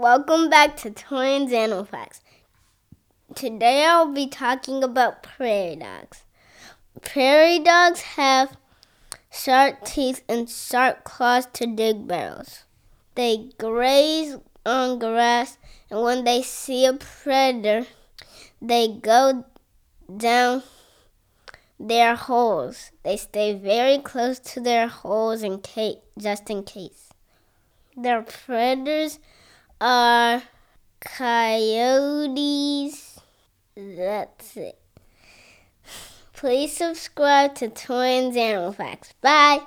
Welcome back to Twins Animal Facts. Today I'll be talking about prairie dogs. Prairie dogs have sharp teeth and sharp claws to dig burrows. They graze on grass, and when they see a predator, they go down their holes. They stay very close to their holes in case, just in case. Their predators are coyotes. That's it. Please subscribe to Twins Animal Facts. Bye.